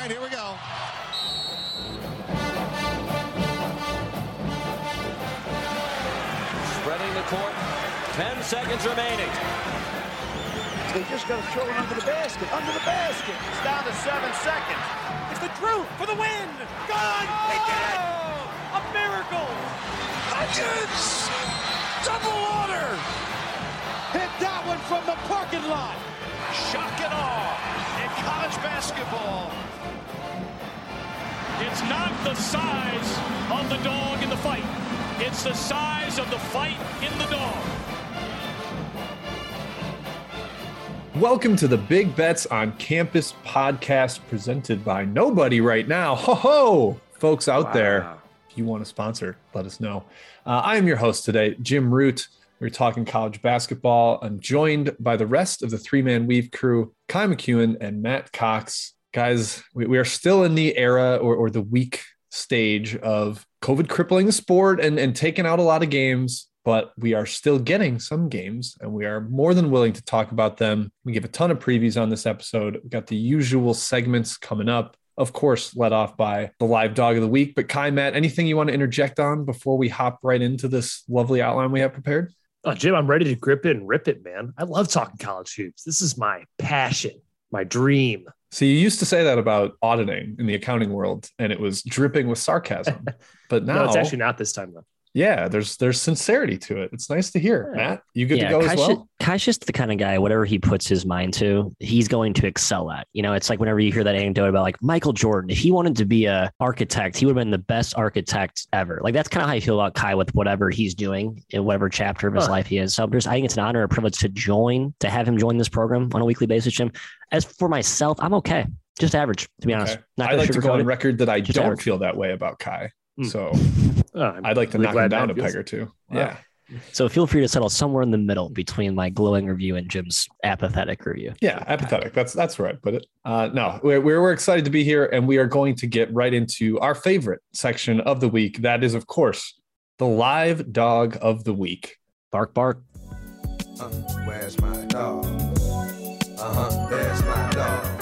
right, here we go. Spreading the court. 10 seconds remaining. They just got to throw it under the basket, under the basket. It's down to seven seconds. It's the Drew for the win. Gone. They did it. Oh, a miracle. Hutchins! Double order! Hit that one from the parking lot. Shock and awe in college basketball. It's not the size of the dog in the fight. It's the size of the fight in the dog. Welcome to the Big Bets on Campus podcast presented by Nobody right now. Ho ho, folks out there. If you want to sponsor, let us know. Uh, I am your host today, Jim Root. We're talking college basketball. I'm joined by the rest of the three man weave crew, Ky McKeon and Matt Cox. Guys, we, we are still in the era or, or the week stage of COVID crippling the sport and, and taking out a lot of games but we are still getting some games and we are more than willing to talk about them. We give a ton of previews on this episode. We've got the usual segments coming up. Of course, led off by the live dog of the week. But Ky, Matt, anything you want to interject on before we hop right into this lovely outline we have prepared? Oh, Jim, I'm ready to grip it and rip it, man. I love talking college hoops. This is my passion, my dream. So you used to say that about auditing in the accounting world, and it was dripping with sarcasm. But now no, it's actually not this time though yeah, there's there's sincerity to it. It's nice to hear. Yeah. Matt, you good yeah, to go Ky's as well? Just, Ky's just the kind of guy, whatever he puts his mind to, he's going to excel at. You know, it's like whenever you hear that anecdote about like Michael Jordan, if he wanted to be a architect, he would have been the best architect ever. Like that's kind of how I feel about Ky with whatever he's doing in whatever chapter of his huh. life he is. So there's, I think it's an honor and a privilege to join, to have him join this program on a weekly basis, Jim. As for myself, I'm okay. Just average, to be honest. Not I'd like to go on record that I just don't average. feel that way about Ky. So oh, I'd like to knock him down a peg or two. Wow. Yeah. So feel free to settle somewhere in the middle between my glowing review and Jim's apathetic review. Yeah, apathetic. That's that's where I put it. Uh, no, we're, we're excited to be here, and we are going to get right into our favorite section of the week. That is, of course, the live dog of the week. Bark, bark. Uh, where's my dog? Uh huh. Where's my dog?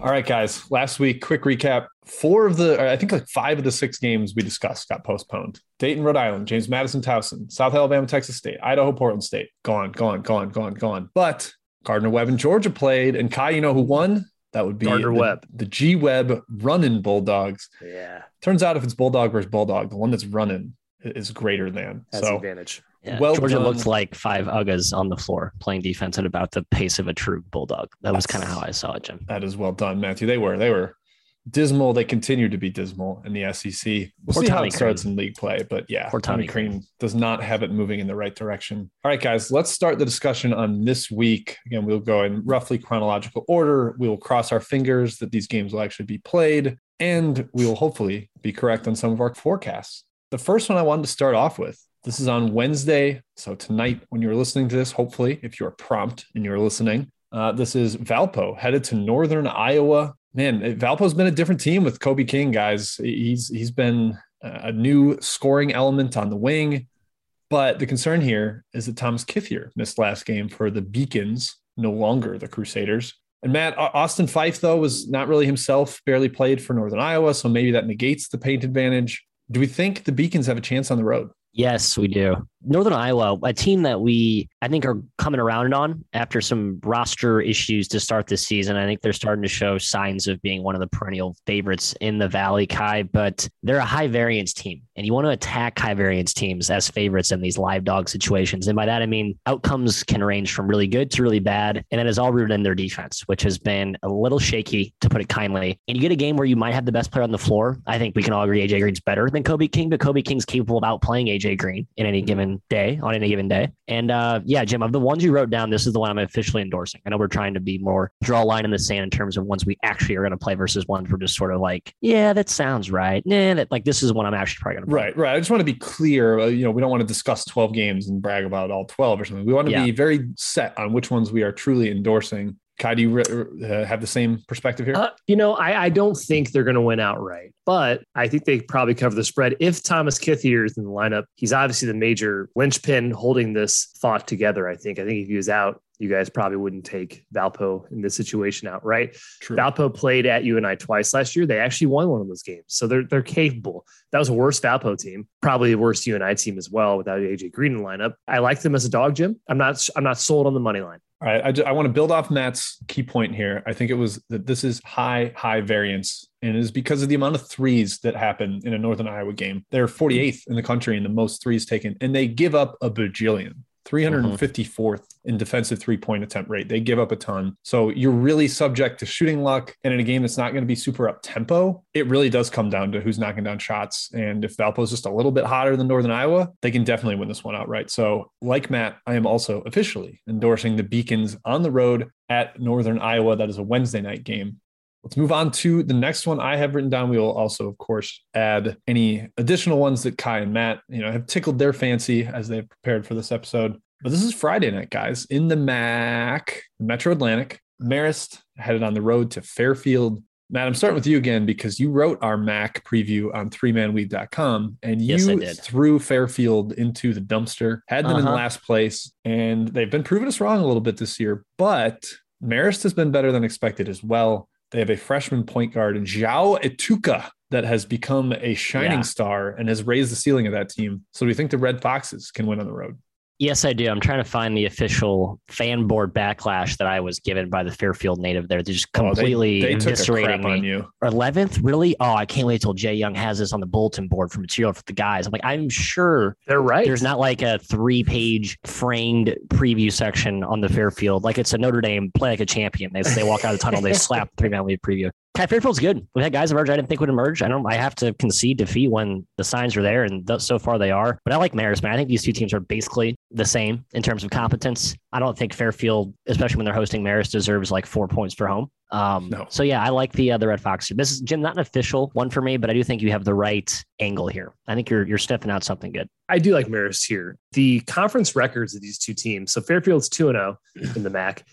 All right, guys. Last week, quick recap. Four of the, I think like five of the six games we discussed got postponed. Dayton, Rhode Island, James Madison, Towson, South Alabama, Texas State, Idaho, Portland State. Gone, gone, gone, gone, gone. But Gardner Webb and Georgia played. And Ky, you know who won? That would be Gardner the, Webb. The G Webb running Bulldogs. Yeah. Turns out if it's Bulldog versus Bulldog, the one that's running is greater than. Has so advantage. Yeah. Well Georgia done. looked like five Uggas on the floor playing defense at about the pace of a true bulldog. That was kind of how I saw it, Jim. That is well done, Matthew. They were they were dismal. They continue to be dismal in the SEC. We'll Poor see Tommy how it starts in league play, but yeah, Poor Tommy, Tommy Crean does not have it moving in the right direction. All right, guys, let's start the discussion on this week. Again, we'll go in roughly chronological order. We will cross our fingers that these games will actually be played, and we will hopefully be correct on some of our forecasts. The first one I wanted to start off with this is on Wednesday. So tonight, when you're listening to this, hopefully, if you're prompt and you're listening, uh, this is Valpo headed to Northern Iowa. Man, Valpo's been a different team with Kobe King, guys. He's he's been a new scoring element on the wing. But the concern here is that Thomas Kithier missed last game for the Beacons, no longer the Crusaders. And Matt Austin Phyfe though, was not really himself, barely played for Northern Iowa. So maybe that negates the paint advantage. Do we think the Beacons have a chance on the road? Yes, we do. Northern Iowa, a team that we I think are coming around on after some roster issues to start this season. I think they're starting to show signs of being one of the perennial favorites in the Valley, Ky, but they're a high variance team. And you want to attack high variance teams as favorites in these live dog situations. And by that, I mean outcomes can range from really good to really bad. And that is all rooted in their defense, which has been a little shaky, to put it kindly. And you get a game where you might have the best player on the floor. I think we can all agree AJ Green's better than Kobe King, but Kobe King's capable of outplaying AJ Green in any given day on any given day. And uh, yeah, Jim, of the ones you wrote down, this is the one I'm officially endorsing. I know we're trying to be more draw a line in the sand in terms of ones we actually are going to play versus ones we're just sort of like, yeah, that sounds right. Nah, that like this is one I'm actually probably going to. Right, right. I just want to be clear. Uh, you know, we don't want to discuss 12 games and brag about all 12 or something. We want to yeah. be very set on which ones we are truly endorsing Ky, do you uh, have the same perspective here? Uh, you know, I, I, don't think they're going to win outright, but I think they probably cover the spread. If Thomas Kithier is in the lineup, he's obviously the major linchpin holding this thought together. I think. I think if he was out, you guys probably wouldn't take Valpo in this situation outright. True. Valpo played at UNI twice last year. They actually won one of those games. So they're they're capable. That was a worse Valpo team, probably the worst UNI team as well without AJ Green in the lineup. I like them as a dog, Jim. I'm not I'm not sold on the money line. All right. I, ju- I want to build off Matt's key point here. I think it was that this is high, high variance. And it is because of the amount of threes that happen in a Northern Iowa game. They're 48th in the country in the most threes taken, and they give up a bajillion. Mm-hmm. 354th in defensive three point attempt rate. They give up a ton. So you're really subject to shooting luck. And in a game that's not going to be super up tempo, it really does come down to who's knocking down shots. And if Valpo is just a little bit hotter than Northern Iowa, they can definitely win this one outright. So, like Matt, I am also officially endorsing the Beacons on the road at Northern Iowa. That is a Wednesday night game. Let's move on to the next one I have written down. We will also, of course, add any additional ones that Ky and Matt, you know, have tickled their fancy as they've prepared for this episode. But this is Friday night, guys, in the MAC, Metro Atlantic. Marist headed on the road to Fairfield. Matt, I'm starting with you again because you wrote our MAC preview on threemanweave.com and you Yes, threw Fairfield into the dumpster, had them in Uh-huh. last place, and they've been proving us wrong a little bit this year. But Marist has been better than expected as well. They have a freshman point guard, in Jao Ituka, that has become a shining Yeah. star and has raised the ceiling of that team. So we think the Red Foxes can win on the road. Yes, I do. I'm trying to find the official fan board backlash that I was given by the Fairfield native there. They're just Oh, they- completely they, eviscerating me. 11th? Really? Oh, I can't wait till Jay Young has this on the bulletin board for material for the guys. I'm like, I'm sure They're right. there's not like a three page framed preview section on the Fairfield. Like it's a Notre Dame play like a champion. They, they walk out of the tunnel, they slap three man lead preview. Ky Fairfield's good. We had guys emerge I didn't think would emerge. I don't. I have to concede defeat when the signs are there, and th- so far they are. But I like Marist, man. I think these two teams are basically the same in terms of competence. I don't think Fairfield, especially when they're hosting Marist, deserves like four points for home. Um, No. So yeah, I like the uh, the Red Fox. This is Jim, not an official one for me, but I do think you have the right angle here. I think you're you're sniffing out something good. I do like Marist here. The conference records of these two teams. So Fairfield's 2 and 0 in the MAC.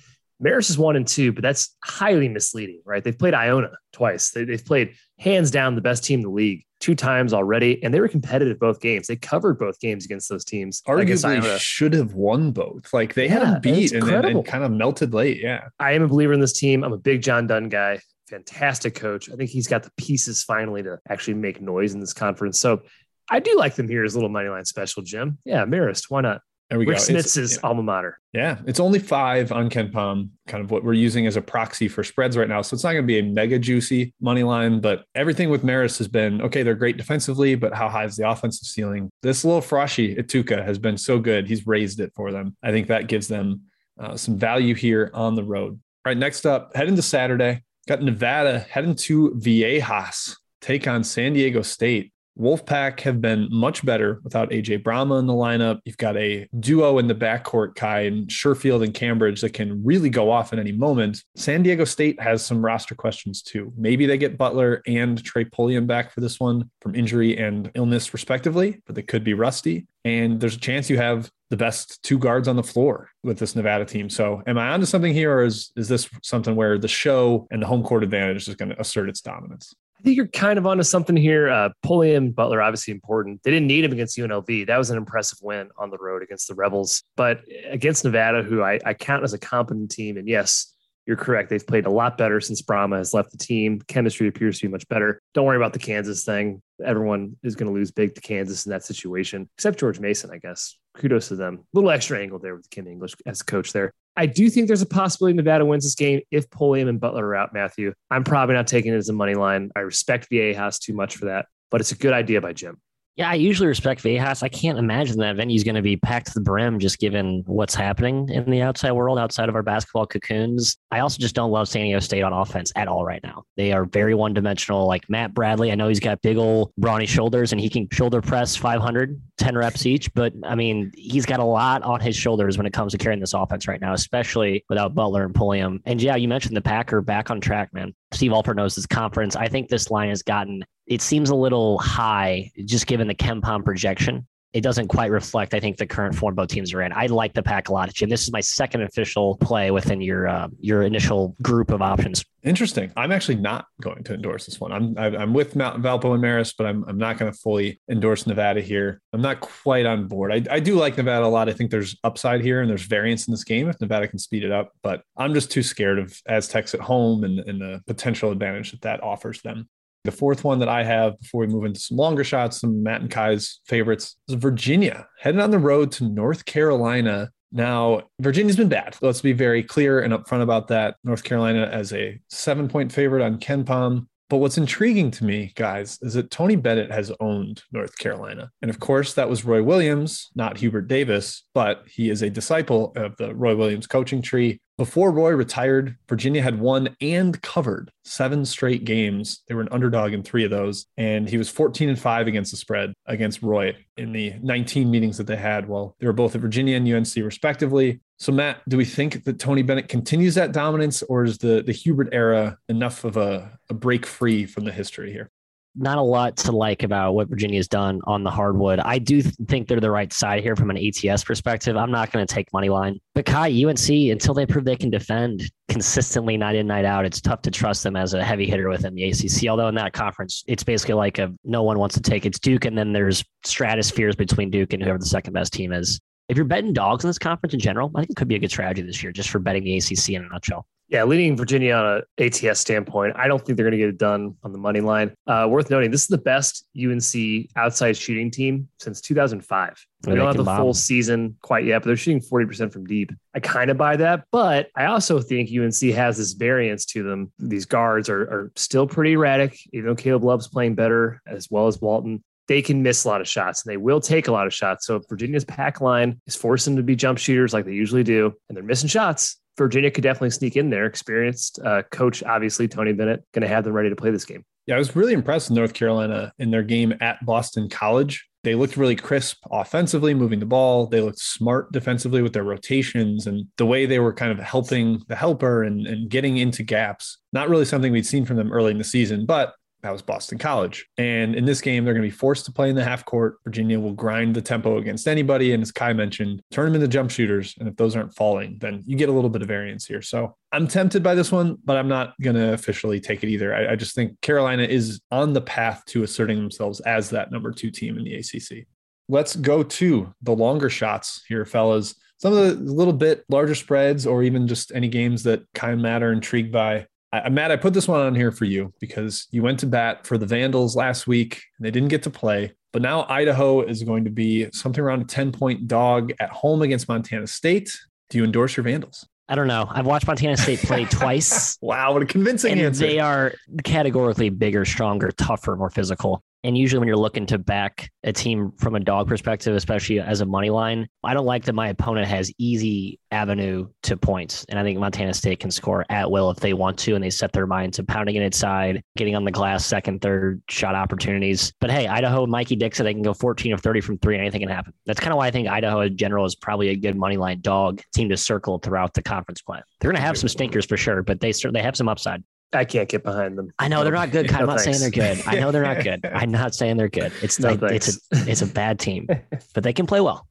Marist is 1 and 2, but that's highly misleading, right? They've played Iona twice. They, they've played hands down the best team in the league two times already, and they were competitive both games. They covered both games against those teams. Arguably Iona. should have won both. Like they had Yeah, them beat and, then and kind of melted late. Yeah. I am a believer in this team. I'm a big John Dunne guy. Fantastic coach. I think he's got the pieces finally to actually make noise in this conference. So I do like them here as a little money line special, Jim. Yeah, Marist. Why not? There we Rick go. Smith's alma mater. Yeah, it's only five on KenPom, kind of what we're using as a proxy for spreads right now. So it's not going to be a mega juicy money line, but everything with Marist has been okay. They're great defensively, but how high is the offensive ceiling? This little froshy Ituka has been so good. He's raised it for them. I think that gives them uh, some value here on the road. All right, next up, heading to Saturday, got Nevada heading to Viejas, take on San Diego State. Wolfpack have been much better without AJ Bramah in the lineup. You've got a duo in the backcourt, Ky and Sherfield and Cambridge, that can really go off at any moment. San Diego State has some roster questions too. Maybe they get Butler and Trey Pulliam back for this one from injury and illness, respectively, but they could be rusty. And there's a chance you have the best two guards on the floor with this Nevada team. So, am I onto something here, or is is this something where the show and the home court advantage is going to assert its dominance? I think you're kind of onto something here. Uh, Pulliam, Butler, obviously important. They didn't need him against UNLV. That was an impressive win on the road against the Rebels. But against Nevada, who I, I count as a competent team, and yes, you're correct. They've played a lot better since Bramah has left the team. Chemistry appears to be much better. Don't worry about the Kansas thing. Everyone is going to lose big to Kansas in that situation, except George Mason, I guess. Kudos to them. A little extra angle there with Kim English as coach there. I do think there's a possibility Nevada wins this game if Pulliam and Butler are out, Matthew. I'm probably not taking it as a money line. I respect Viejas too much for that, but it's a good idea by Jim. Yeah, I usually respect Viejas. I can't imagine that venue's going to be packed to the brim, just given what's happening in the outside world, outside of our basketball cocoons. I also just don't love San Diego State on offense at all right now. They are very one dimensional. Like Matt Bradley, I know he's got big old brawny shoulders and he can shoulder press 500, 10 reps each, but I mean, he's got a lot on his shoulders when it comes to carrying this offense right now, especially without Butler and Pulliam. And yeah, you mentioned the Packer back on track, man. Steve Alford knows this conference. I think this line has gotten it seems a little high just given the KenPom projection. It doesn't quite reflect, I think, the current form both teams are in. I like the pack a lot, Jim. This is my second official play within your uh, your initial group of options. Interesting. I'm actually not going to endorse this one. I'm I'm with Mount Valpo and Marist, but I'm I'm not going to fully endorse Nevada here. I'm not quite on board. I, I do like Nevada a lot. I think there's upside here and there's variance in this game if Nevada can speed it up. But I'm just too scared of Aztecs at home and, and the potential advantage that that offers them. The fourth one that I have before we move into some longer shots, some Matt and Ky's favorites, is Virginia heading on the road to North Carolina now, Virginia's been bad. Let's be very clear and upfront about that. North Carolina as a seven point favorite on KenPom. But what's intriguing to me, guys, is that Tony Bennett has owned North Carolina. And of course, that was Roy Williams, not Hubert Davis, but he is a disciple of the Roy Williams coaching tree. Before Roy retired, Virginia had won and covered seven straight games. They were an underdog in three of those. And he was 14 and five against the spread against Roy in the 19 meetings that they had while they were both at Virginia and UNC, respectively. So, Matt, do we think that Tony Bennett continues that dominance, or is the, the Hubert era enough of a, a break free from the history here? Not a lot to like about what Virginia's done on the hardwood. I do think they're the right side here from an ATS perspective. I'm not going to take money line. But Ky, UNC, until they prove they can defend consistently night in, night out, it's tough to trust them as a heavy hitter within the ACC. Although in that conference, it's basically like a no one wants to take it's Duke, and then there's stratospheres between Duke and whoever the second best team is if you're betting dogs in this conference in general, I think it could be a good strategy this year just for betting the ACC in a nutshell. Yeah, leading Virginia on a ATS standpoint, I don't think they're going to get it done on the money line. Uh, worth noting, this is the best UNC outside shooting team since 2005. They don't have the bomb. full season quite yet, but they're shooting 40% from deep. I kind of buy that, but I also think UNC has this variance to them. These guards are, are still pretty erratic, even though Caleb Love's playing better as well as Walton they can miss a lot of shots and they will take a lot of shots. So if Virginia's pack line is forcing them to be jump shooters like they usually do, and they're missing shots, Virginia could definitely sneak in there. Experienced uh, coach, obviously Tony Bennett, going to have them ready to play this game. Yeah, I was really impressed with North Carolina in their game at Boston College. They looked really crisp offensively, moving the ball. They looked smart defensively with their rotations and the way they were kind of helping the helper and, and getting into gaps. Not really something we'd seen from them early in the season, but that was Boston College. And in this game, they're going to be forced to play in the half court. Virginia will grind the tempo against anybody. And as Ky mentioned, turn them into jump shooters. And if those aren't falling, then you get a little bit of variance here. So I'm tempted by this one, but I'm not going to officially take it either. I, I just think Carolina is on the path to asserting themselves as that number two team in the ACC. Let's go to the longer shots here, fellas some of the little bit larger spreads or even just any games that kind of matter intrigued by I, Matt, I put this one on here for you because you went to bat for the Vandals last week and they didn't get to play. But now Idaho is going to be something around a 10 point dog at home against Montana State. Do you endorse your Vandals? I don't know. I've watched Montana State play twice. wow, what a convincing and answer. They are categorically bigger, stronger, tougher, more physical. And usually, when you're looking to back a team from a dog perspective, especially as a money line, I don't like that my opponent has easy avenue to points. And I think Montana State can score at will if they want to, and they set their mind to pounding it inside, getting on the glass, second, third shot opportunities. But hey, Idaho, Mikey Dick said they can go 14 of 30 from three, and anything can happen. That's kind of why I think Idaho in general is probably a good money line dog team to circle throughout the conference play. They're going to have some stinkers for sure, but they certainly have some upside. I can't get behind them. I know they're not good. I'm not saying they're good. I know they're not good. I'm not saying they're good. It's no, like it's a it's a bad team, but they can play well.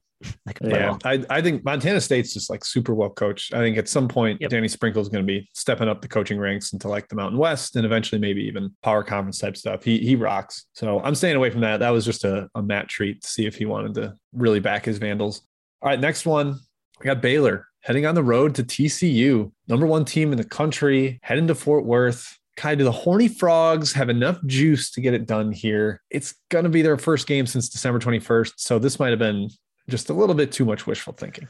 Play yeah, well. I, I think Montana State's just like super well coached. I think at some point yep. Danny Sprinkle is going to be stepping up the coaching ranks into like the Mountain West and eventually maybe even power conference type stuff. He he rocks. So I'm staying away from that. That was just a, a Matt treat to see if he wanted to really back his Vandals. All right, next one. I got Baylor heading on the road to TCU, number one team in the country, heading to Fort Worth. Ky, do the Horny Frogs have enough juice to get it done here? It's going to be their first game since December 21st. So this might have been just a little bit too much wishful thinking.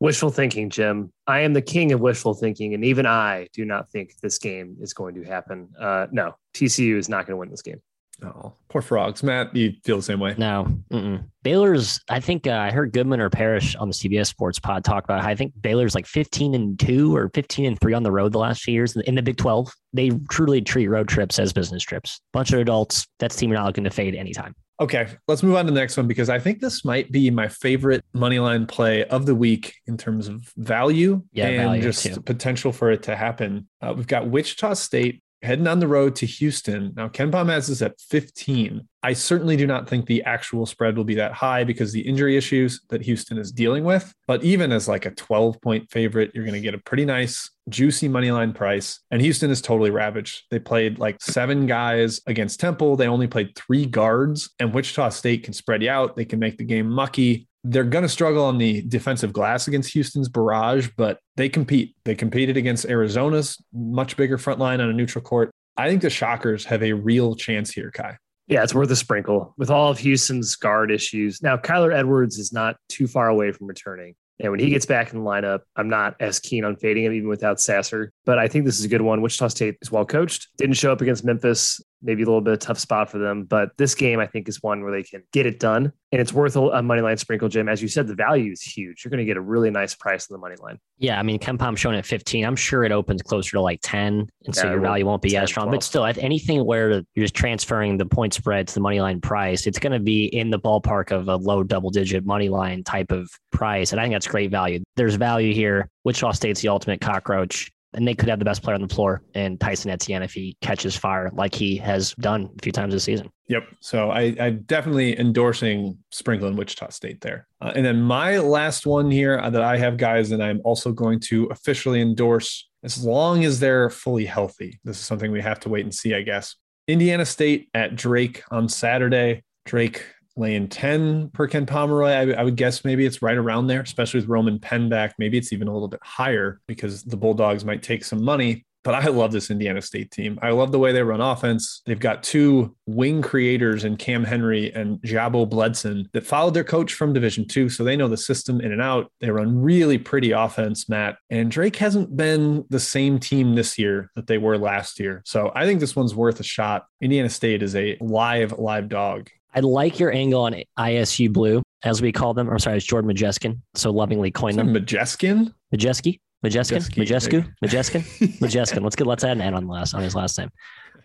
Wishful thinking, Jim. I am the king of wishful thinking. And even I do not think this game is going to happen. Uh, no, TCU is not going to win this game. Oh, poor frogs. Matt, you feel the same way? No. Mm-mm. Baylor's, I think uh, I heard Goodman or Parrish on the CBS Sports pod talk about how I think Baylor's like 15 and 2 or 15 and 3 on the road the last few years in the Big 12. They truly treat road trips as business trips. Bunch of adults. That's team you're not looking to fade anytime. Okay, let's move on to the next one because I think this might be my favorite money line play of the week in terms of value yeah, and value just too. potential for it to happen. Uh, we've got Wichita State heading on the road to Houston. Now, KenPom has this at 15. I certainly do not think the actual spread will be that high because the injury issues that Houston is dealing with. But even as like a 12 point favorite, you're going to get a pretty nice, juicy money line price. And Houston is totally ravaged. They played like seven guys against Temple. They only played three guards, and Wichita State can spread you out. They can make the game mucky they're going to struggle on the defensive glass against Houston's barrage, but they compete. They competed against Arizona's much bigger front line on a neutral court. I think the Shockers have a real chance here, Ky. Yeah, it's worth a sprinkle with all of Houston's guard issues. Now, Kyler Edwards is not too far away from returning. And when he gets back in the lineup, I'm not as keen on fading him even without Sasser. But I think this is a good one. Wichita State is well coached. Didn't show up against Memphis maybe a little bit of a tough spot for them. But this game, I think, is one where they can get it done. And it's worth a money line sprinkle, Jim. As you said, the value is huge. You're going to get a really nice price on the money line. Yeah. I mean, KenPom showing at 15. I'm sure it opens closer to like 10. And so Yeah, your value won't be 10, as strong. 12. But still, if anything where you're just transferring the point spread to the money line price, it's going to be in the ballpark of a low double digit money line type of price. And I think that's great value. There's value here. Wichita State's the ultimate cockroach and they could have the best player on the floor and Tyson Etienne if he catches fire like he has done a few times this season. Yep. So I, I'm definitely endorsing sprinkling Wichita State there. Uh, and then my last one here that I have, guys, and I'm also going to officially endorse as long as they're fully healthy. This is something we have to wait and see, I guess. Indiana State at Drake on Saturday. Drake laying 10 per Ken Pomeroy. I, I would guess maybe it's right around there, especially with Roman Penn back. Maybe it's even a little bit higher because the Bulldogs might take some money. But I love this Indiana State team. I love the way they run offense. They've got two wing creators in Cam Henry and Jabo Bledson that followed their coach from Division two, so they know the system in and out. They run really pretty offense, Matt. And Drake hasn't been the same team this year that they were last year. So I think this one's worth a shot. Indiana State is a live, live dog. I like your angle on ISU Blue, as we call them. I'm sorry, it's Jordan Majeskin. So lovingly coined them. Majeskin? Majeski? Majeskin? Majeski, Majesku? Majeskin? Majeskin. Let's get let's add an N on the last on his last name.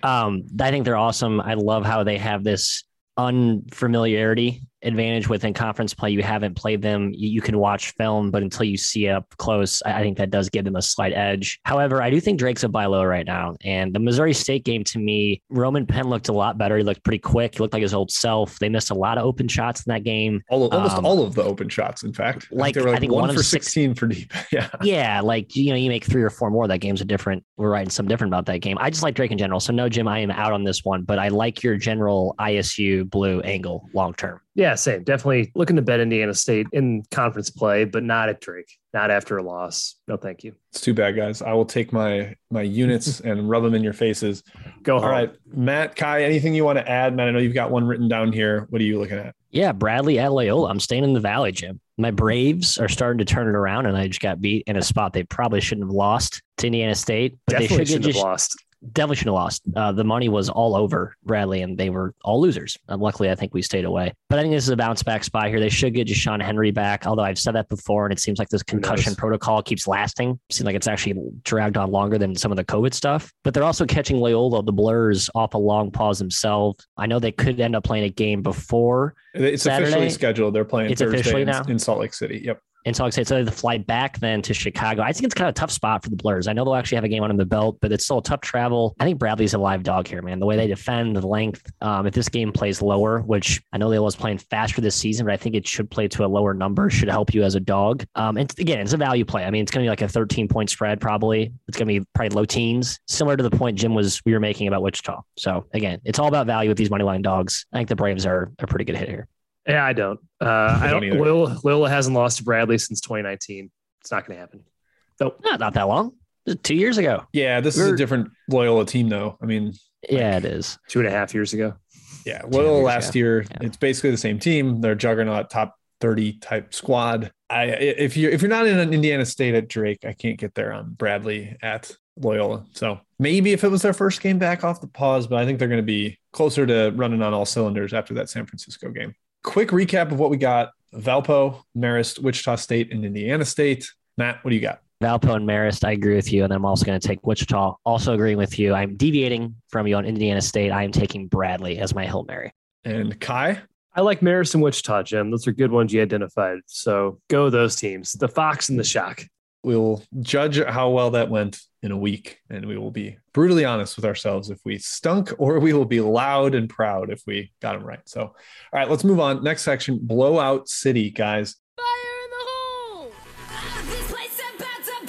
Um, I think they're awesome. I love how they have this unfamiliarity advantage within conference play. You haven't played them. You, you can watch film, but until you see it up close, I, I think that does give them a slight edge. However, I do think Drake's a buy low right now. And the Missouri State game to me, Roman Penn looked a lot better. He looked pretty quick. He looked like his old self. They missed a lot of open shots in that game. All of, almost Um, all of the open shots, in fact. I like- think they were I think one, one for six- 16 for deep. Yeah. Yeah, like you know, you make three or four more. That game's a different. We're writing some different about that game. I just like Drake in general. So no, Jim, I am out on this one, but I like your general ISU blue angle long term. Yeah, same. Definitely looking to bet Indiana State in conference play, but not at Drake, not after a loss. No, thank you. It's too bad, guys. I will take my my units and rub them in your faces. Go All home. right, Matt, Ky, anything you want to add? Matt, I know you've got one written down here. What are you looking at? Yeah, Bradley at Loyola. I'm staying in the valley, Jim. My Braves are starting to turn it around, and I just got beat in a spot they probably shouldn't have lost to Indiana State, but Definitely they should shouldn't get have just lost. Definitely shouldn't have lost. Uh, the money was all over Bradley, and they were all losers. Uh, luckily, I think we stayed away. But I think this is a bounce back spot here. They should get Deshaun Henry back, although I've said that before, and it seems like this concussion protocol keeps lasting. It seems like it's actually dragged on longer than some of the COVID stuff. But they're also catching Loyola, the Blurs, off a long pause themselves. I know they could end up playing a game before It's Saturday? officially scheduled. They're playing It's Thursday officially in, now? in Salt Lake City. Yep. In Salt Lake State. So they have to fly back then to Chicago. I think it's kind of a tough spot for the Blurs. I know they'll actually have a game on the belt, but it's still a tough travel. I think Bradley's a live dog here, man. The way they defend, the length. Um, if this game plays lower, which I know they was playing faster this season, but I think it should play to a lower number, should help you as a dog. Um, and again, it's a value play. I mean, it's going to be like a 13 point spread, probably. It's going to be probably low teens, similar to the point Jim was we were making about Wichita. So again, it's all about value with these money line dogs. I think the Braves are a pretty good hit here. Yeah, I don't. Uh, I don't don't. either. Loyola, Loyola hasn't lost to Bradley since 2019. It's not going to happen. Nope. Not, not that long. Two years ago. Yeah, this is a different Loyola team, though. I mean, Yeah, it is. Two and a half years ago. yeah, Loyola years last ago. year, Yeah. it's basically the same team. They're juggernaut, top 30 type squad. I if you're if you're not in an Indiana State at Drake, I can't get there on Bradley at Loyola. So maybe if it was their first game back off the pause, but I think they're going to be closer to running on all cylinders after that San Francisco game. Quick recap of what we got: Valpo, Marist, Wichita State, and Indiana State. Matt, what do you got? Valpo and Marist, I agree with you. And I'm also going to take Wichita. Also agreeing with you. I'm deviating from you on Indiana State. I am taking Bradley as my Hill Mary. And Ky. I like Marist and Wichita, Jim. Those are good ones you identified. So go those teams. The Fox and the Shock. We'll judge how well that went in a week, and we will be brutally honest with ourselves if we stunk, or we will be loud and proud if we got them right. So, all right, let's move on. Next section Blowout City, guys. Fire in the hole! This place about to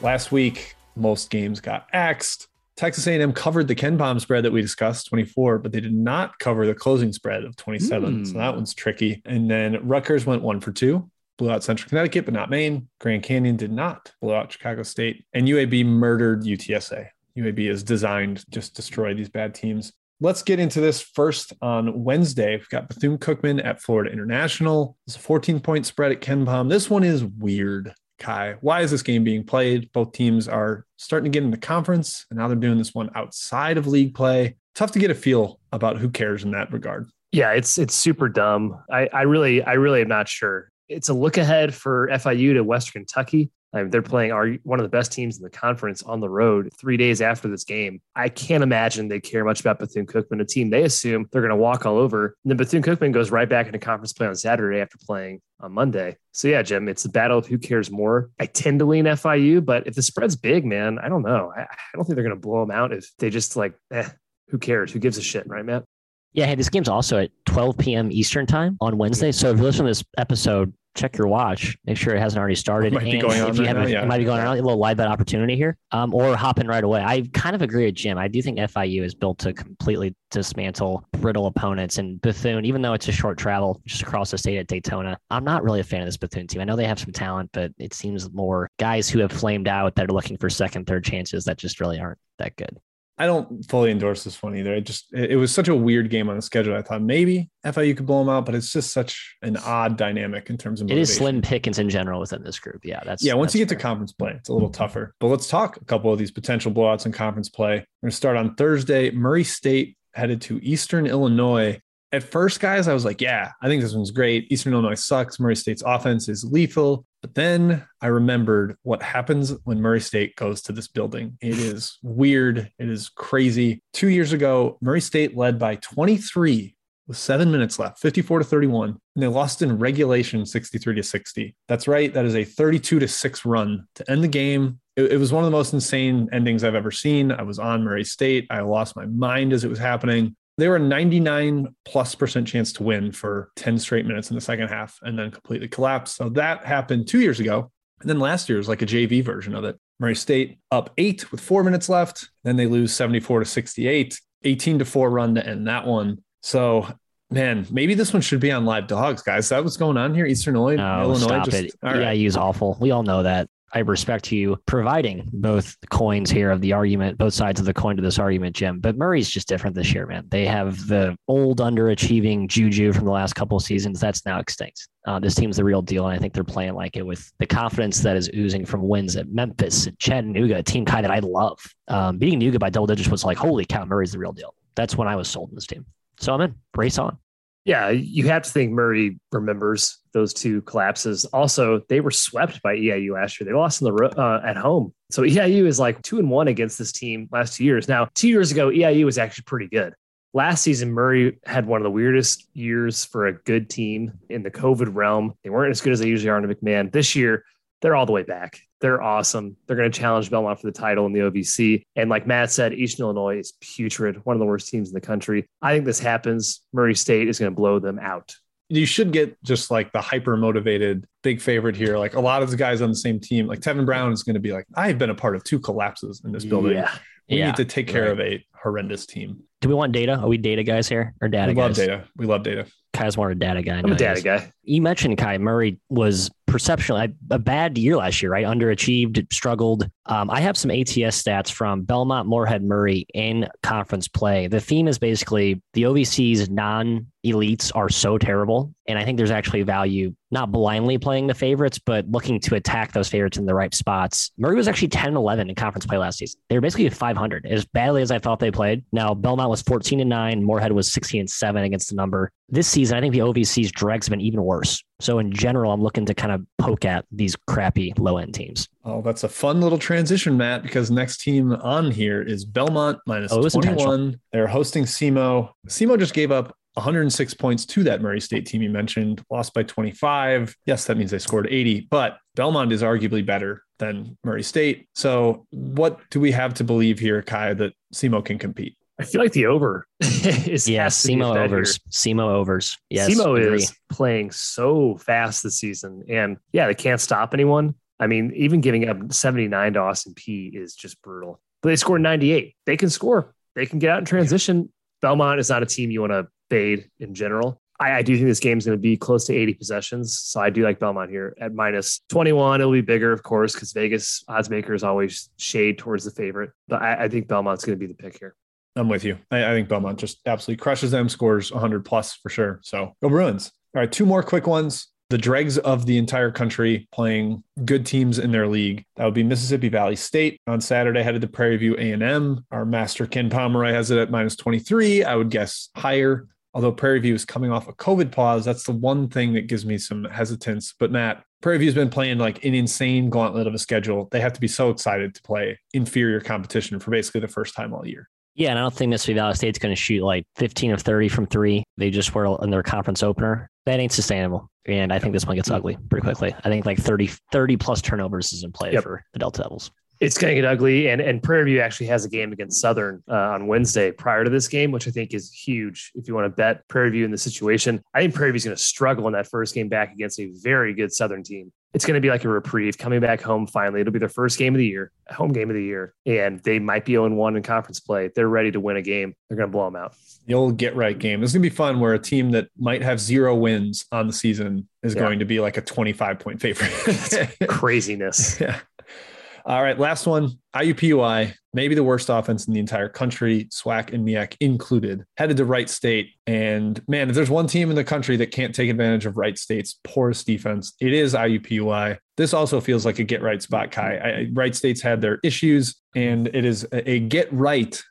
blow! Last week, most games got axed. Texas A&M covered the KenPom spread that we discussed, 24, but they did not cover the closing spread of 27. So Hmm. that one's tricky. And then Rutgers went one for two, blew out Central Connecticut, but not Maine. Grand Canyon did not blow out Chicago State. And UAB murdered UTSA. UAB is designed to just destroy these bad teams. Let's get into this first on Wednesday. We've got Bethune Cookman at Florida International. It's a 14 point spread at KenPom. This one is weird. Ky, why is this game being played? Both teams are starting to get into conference, and now they're doing this one outside of league play. Tough to get a feel about who cares in that regard. Yeah, it's it's super dumb. I, I really I really am not sure. It's a look ahead for FIU to Western Kentucky. I mean, they're playing our one of the best teams in the conference on the road three days after this game. I can't imagine they care much about Bethune Cookman, a team they assume they're going to walk all over. And then Bethune Cookman goes right back into conference play on Saturday after playing on Monday. So yeah, Jim, it's a battle of who cares more. I tend to lean FIU, but if the spread's big, man, I don't know. I, I don't think they're going to blow them out if they just like, eh, who cares? Who gives a shit, right, Matt? Yeah, hey, this game's also at 12 p.m. Eastern time on Wednesday. So if you listen to this episode, check your watch. Make sure it hasn't already started. Might be And going on if you right haven't, now, yeah. it might be going on. A little live bet opportunity here, um, or hop in right away. I kind of agree with Jim. I do think FIU is built to completely dismantle brittle opponents. And Bethune, even though it's a short travel just across the state at Daytona, I'm not really a fan of this Bethune team. I know they have some talent, but it seems more guys who have flamed out that are looking for second, third chances that just really aren't that good. I don't fully endorse this one either. It just it, was such a weird game on the schedule. I thought maybe FIU could blow them out, but it's just such an odd dynamic in terms of It is slim pickings in general within this group. Yeah, that's yeah, once that's you get to conference play, it's a little tougher. But let's talk a couple of these potential blowouts in conference play. We're going to start on Thursday. Murray State headed to Eastern Illinois. At first, guys, I was like, yeah, I think this one's great. Eastern Illinois sucks. Murray State's offense is lethal. But then I remembered what happens when Murray State goes to this building. It is weird. It is crazy. Two years ago, Murray State led by 23 with seven minutes left, 54 to 31. And they lost in regulation 63 to 60. That's right. That is a 32 to 6 run to end the game. It, it was one of the most insane endings I've ever seen. I was on Murray State. I lost my mind as it was happening. They were a 99 plus percent chance to win for 10 straight minutes in the second half and then completely collapsed. So that happened two years ago. And then last year was like a JV version of it. Murray State up eight with four minutes left. Then they lose 74 to 68, 18 to four run to end that one. So, man, maybe this one should be on live dogs, guys. Is that what's going on here? Eastern Illinois, No, Illinois stop just, it. all Yeah, right. use awful. We all know that. I respect you providing both coins here of the argument, both sides of the coin to this argument, Jim. But Murray's just different this year, man. They have the old underachieving juju from the last couple seasons. That's now extinct. Uh, this team's the real deal, and I think they're playing like it with the confidence that is oozing from wins at Memphis and Chattanooga, a team kind that I love. Um, beating Nuga by double digits was like, holy cow, Murray's the real deal. That's when I was sold in this team. So I'm in. Race on. Yeah, you have to think Murray remembers those two collapses. Also, they were swept by EIU last year. They lost in the uh, at home. So EIU is like two and one against this team last two years. Now, two years ago, EIU was actually pretty good. Last season, Murray had one of the weirdest years for a good team in the COVID realm. They weren't as good as they usually are under McMahon. This year, they're all the way back. They're awesome. They're going to challenge Belmont for the title in the OVC. And like Matt said, Eastern Illinois is putrid, one of the worst teams in the country. I think this happens. Murray State is going to blow them out. you should get just like the hyper motivated big favorite here. Like a lot of the guys on the same team, like Tevin Brown is going to be like, I've been a part of two collapses in this building. Yeah. We Yeah, need to take care right. of a horrendous team. Do we want data? Are we data guys here or data we love data. We love data. Ky's more a data guy. I'm a data guy. You mentioned Ky Murray was perceptually a bad year last year, right? Underachieved, struggled. Um, I have some ATS stats from Belmont, Morehead, Murray in conference play. The theme is basically the OVC's non elites are so terrible. And I think there's actually value not blindly playing the favorites, but looking to attack those favorites in the right spots. Murray was actually 10 11 in conference play last season. They were basically 500 as badly as I thought they played. Now, Belmont was 14 and 9, Morehead was 16 and 7 against the number. This season, I think the OVC's dregs have been even worse. So, in general, I'm looking to kind of poke at these crappy low end teams. Oh, that's a fun little transition, Matt, because next team on here is Belmont minus Oh, 21. They're hosting SEMO. SEMO just gave up 106 points to that Murray State team you mentioned, lost by 25. Yes, that means they scored 80, but Belmont is arguably better than Murray State. So, what do we have to believe here, Ky, that SEMO can compete? I feel like the over is yes, has to be a SEMO bet here. overs. SEMO overs. Yes. SEMO is playing so fast this season. And yeah, they can't stop anyone. I mean, even giving up 79 to Austin Peay is just brutal. But they scored 98. They can score. They can get out in transition. Belmont is not a team you want to fade in general. I, I do think this game is going to be close to 80 possessions. So I do like Belmont here at minus 21. It'll be bigger, of course, because Vegas odds makers always shade towards the favorite. But I, I think Belmont's going to be the pick here. I'm with you. I, I think Belmont just absolutely crushes them, scores 100 plus for sure. So go Bruins. All right, two more quick ones. The dregs of the entire country playing good teams in their league. That would be Mississippi Valley State on Saturday, headed to Prairie View A&M. Our master Ken Pomeroy has it at minus 23. I would guess higher. Although Prairie View is coming off a COVID pause, that's the one thing that gives me some hesitance. But Matt, Prairie View's been playing like an insane gauntlet of a schedule. They have to be so excited to play inferior competition for basically the first time all year. Yeah, and I don't think Mississippi Valley State's going to shoot like 15 of 30 from three. They just were in their conference opener. That ain't sustainable. And I think this one gets ugly pretty quickly. I think like 30, 30 plus turnovers is in play Yep. for the Delta Devils. It's going to get ugly. And, and Prairie View actually has a game against Southern uh, on Wednesday prior to this game, which I think is huge if you want to bet Prairie View in the situation. I think Prairie View is going to struggle in that first game back against a very good Southern team. It's going to be like a reprieve coming back home finally. It'll be their first game of the year, home game of the year. And they might be 0 1 in conference play. They're ready to win a game. They're going to blow them out. The old get right game. It's gonna be fun where a team that might have zero wins on the season is Yeah. going to be like a 25 point favorite. Craziness. yeah. All right, last one. IUPUI, maybe the worst offense in the entire country, SWAC and MEAC included, headed to Wright State. And man, if there's one team in the country that can't take advantage of Wright State's porous defense, it is IUPUI. This also feels like a get right spot, Ky. I, Wright State's had their issues, and it is a, a get right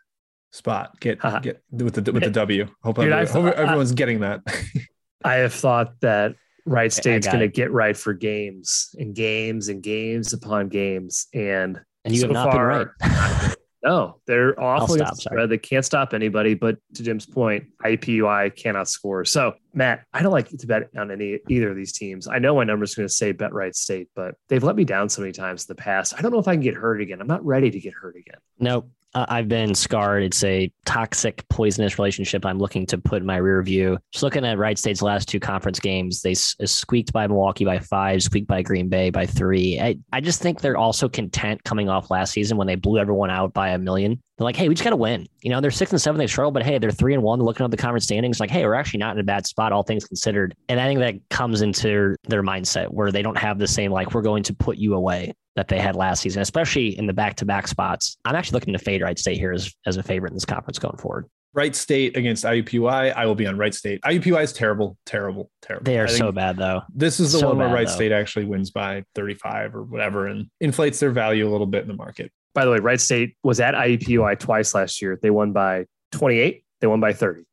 spot. Get Haha. get with the with the W. Hope, Dude, hope everyone's getting that. I have thought that Wright State's going to get right for games and games and games upon games. And And you so have not far, been right. No, they're awful stop, against the sorry. spread. They can't stop anybody. But to Jim's point, IUPUI cannot score. So Matt, I don't like to bet on any either of these teams. I know my number's going to say bet Wright State, but they've let me down so many times in the past. I don't know if I can get hurt again. I'm not ready to get hurt again. Nope. Uh, I've been scarred. It's a toxic, poisonous relationship I'm looking to put in my rear view. Just looking at Wright State's last two conference games, they s- squeaked by Milwaukee by five, squeaked by Green Bay by three. I, I just think they're also content coming off last season when they blew everyone out by a million. They're like, hey, we just got to win. You know, they're six and seven, they struggle, but hey, they're three and one. Looking at the conference standings, like, hey, we're actually not in a bad spot, all things considered. And I think that comes into their mindset where they don't have the same, like, we're going to put you away that they had last season, especially in the back to back spots. I'm actually looking to fade Wright State here as, as a favorite in this conference going forward. Wright State against IUPUI. I will be on Wright State. IUPUI is terrible, terrible, terrible. They are so bad, though. This is the so one where bad, Wright though. State actually wins by 35 or whatever and inflates their value a little bit in the market. By the way, Wright State was at IUPUI twice last year. They won by 28. They won by 30.